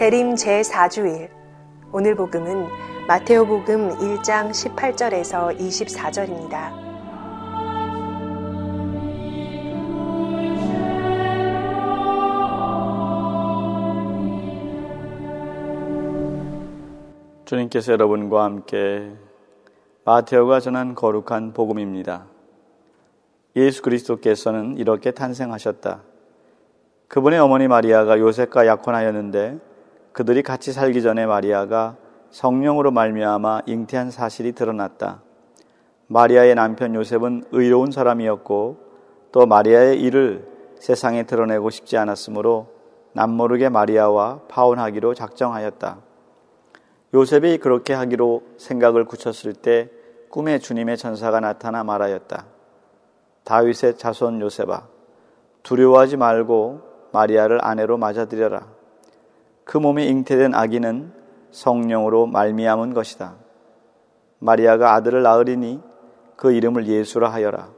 대림 제4주일 오늘 복음은 마테오 복음 1장 18절에서 24절입니다. 주님께서 여러분과 함께 마테오가 전한 거룩한 복음입니다. 예수 그리스도께서는 이렇게 탄생하셨다. 그분의 어머니 마리아가 요셉과 약혼하였는데 그들이 같이 살기 전에 마리아가 성령으로 말미암아 잉태한 사실이 드러났다. 마리아의 남편 요셉은 의로운 사람이었고 또 마리아의 일을 세상에 드러내고 싶지 않았으므로 남모르게 마리아와 파혼하기로 작정하였다. 요셉이 그렇게 하기로 생각을 굳혔을 때 꿈에 주님의 천사가 나타나 말하였다. 다윗의 자손 요셉아, 두려워하지 말고 마리아를 아내로 맞아들여라. 그 몸에 잉태된 아기는 성령으로 말미암은 것이다. 마리아가 아들을 낳으리니 그 이름을 예수라 하여라.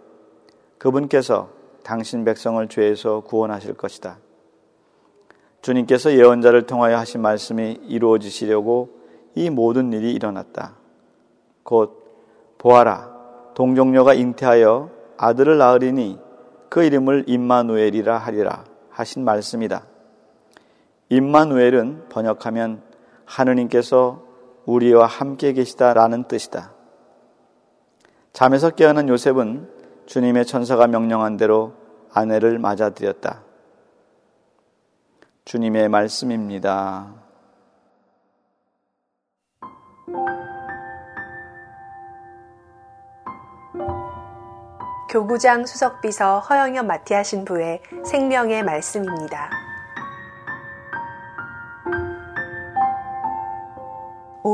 그분께서 당신 백성을 죄에서 구원하실 것이다. 주님께서 예언자를 통하여 하신 말씀이 이루어지시려고 이 모든 일이 일어났다. 곧 보아라 동정녀가 잉태하여 아들을 낳으리니 그 이름을 임마누엘이라 하리라 하신 말씀이다. 임마누엘은 번역하면 하느님께서 우리와 함께 계시다라는 뜻이다. 잠에서 깨어난 요셉은 주님의 천사가 명령한 대로 아내를 맞아들였다. 주님의 말씀입니다. 교구장 수석비서 허영엽 마티아 신부의 생명의 말씀입니다.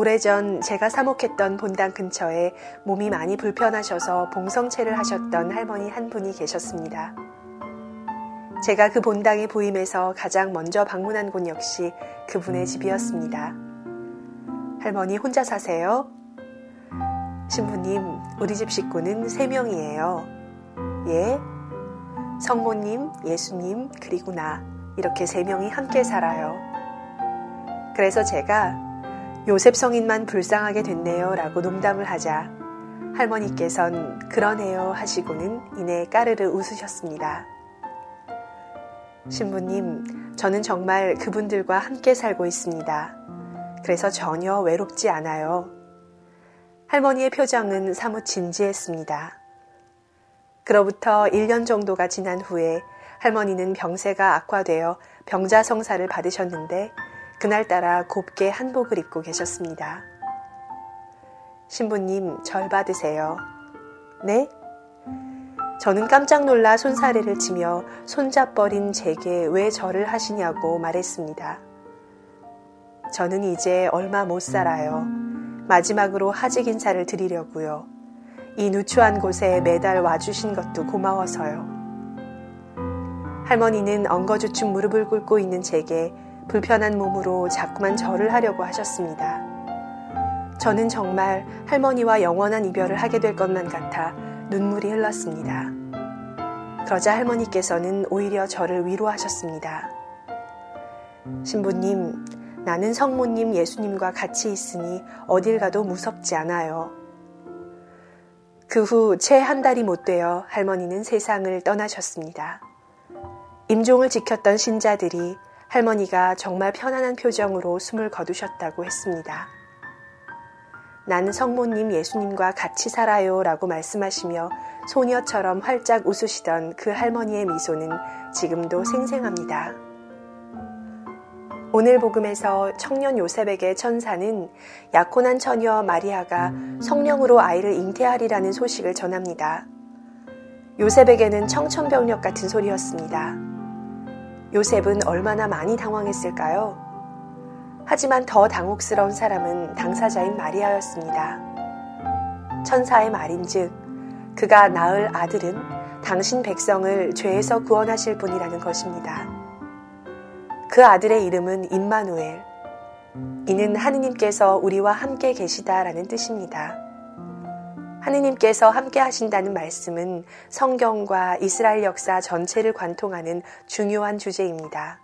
오래전 제가 사목했던 본당 근처에 몸이 많이 불편하셔서 봉성체를 하셨던 할머니 한 분이 계셨습니다. 제가 그 본당에 부임해서 가장 먼저 방문한 곳 역시 그분의 집이었습니다. 할머니 혼자 사세요? 신부님, 우리 집 식구는 3명이에요. 예? 성모님, 예수님, 그리고 나. 이렇게 3명이 함께 살아요. 그래서 제가 요셉 성인만 불쌍하게 됐네요 라고 농담을 하자 할머니께선 그러네요 하시고는 이내 까르르 웃으셨습니다. 신부님, 저는 정말 그분들과 함께 살고 있습니다. 그래서 전혀 외롭지 않아요. 할머니의 표정은 사뭇 진지했습니다. 그로부터 1년 정도가 지난 후에 할머니는 병세가 악화되어 병자 성사를 받으셨는데 그날따라 곱게 한복을 입고 계셨습니다. 신부님, 절 받으세요. 네? 저는 깜짝 놀라 손사래를 치며 손잡버린 제게 왜 절을 하시냐고 말했습니다. 저는 이제 얼마 못 살아요. 마지막으로 하직 인사를 드리려고요. 이 누추한 곳에 매달 와주신 것도 고마워서요. 할머니는 엉거주춤 무릎을 꿇고 있는 제게 불편한 몸으로 자꾸만 절을 하려고 하셨습니다. 저는 정말 할머니와 영원한 이별을 하게 될 것만 같아 눈물이 흘렀습니다. 그러자 할머니께서는 오히려 저를 위로하셨습니다. 신부님, 나는 성모님 예수님과 같이 있으니 어딜 가도 무섭지 않아요. 그 후 채 한 달이 못 되어 할머니는 세상을 떠나셨습니다. 임종을 지켰던 신자들이 할머니가 정말 편안한 표정으로 숨을 거두셨다고 했습니다. 나는 성모님 예수님과 같이 살아요 라고 말씀하시며 소녀처럼 활짝 웃으시던 그 할머니의 미소는 지금도 생생합니다. 오늘 복음에서 청년 요셉에게 천사는 약혼한 처녀 마리아가 성령으로 아이를 잉태하리라는 소식을 전합니다. 요셉에게는 청천벽력 같은 소리였습니다. 요셉은 얼마나 많이 당황했을까요? 하지만 더 당혹스러운 사람은 당사자인 마리아였습니다. 천사의 말인즉 그가 낳을 아들은 당신 백성을 죄에서 구원하실 분이라는 것입니다. 그 아들의 이름은 임마누엘. 이는 하느님께서 우리와 함께 계시다라는 뜻입니다. 하느님께서 함께 하신다는 말씀은 성경과 이스라엘 역사 전체를 관통하는 중요한 주제입니다.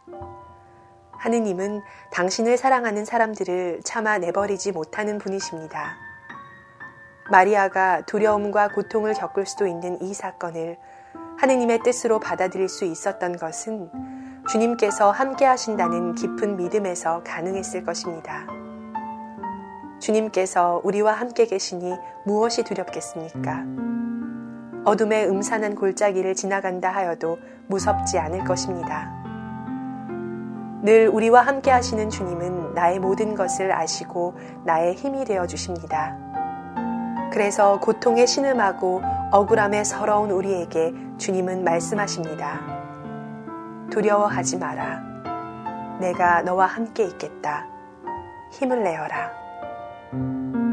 하느님은 당신을 사랑하는 사람들을 참아 내버리지 못하는 분이십니다. 마리아가 두려움과 고통을 겪을 수도 있는 이 사건을 하느님의 뜻으로 받아들일 수 있었던 것은 주님께서 함께 하신다는 깊은 믿음에서 가능했을 것입니다. 주님께서 우리와 함께 계시니 무엇이 두렵겠습니까? 어둠의 음산한 골짜기를 지나간다 하여도 무섭지 않을 것입니다. 늘 우리와 함께 하시는 주님은 나의 모든 것을 아시고 나의 힘이 되어 주십니다. 그래서 고통에 신음하고 억울함에 서러운 우리에게 주님은 말씀하십니다. 두려워하지 마라. 내가 너와 함께 있겠다. 힘을 내어라. Thank you.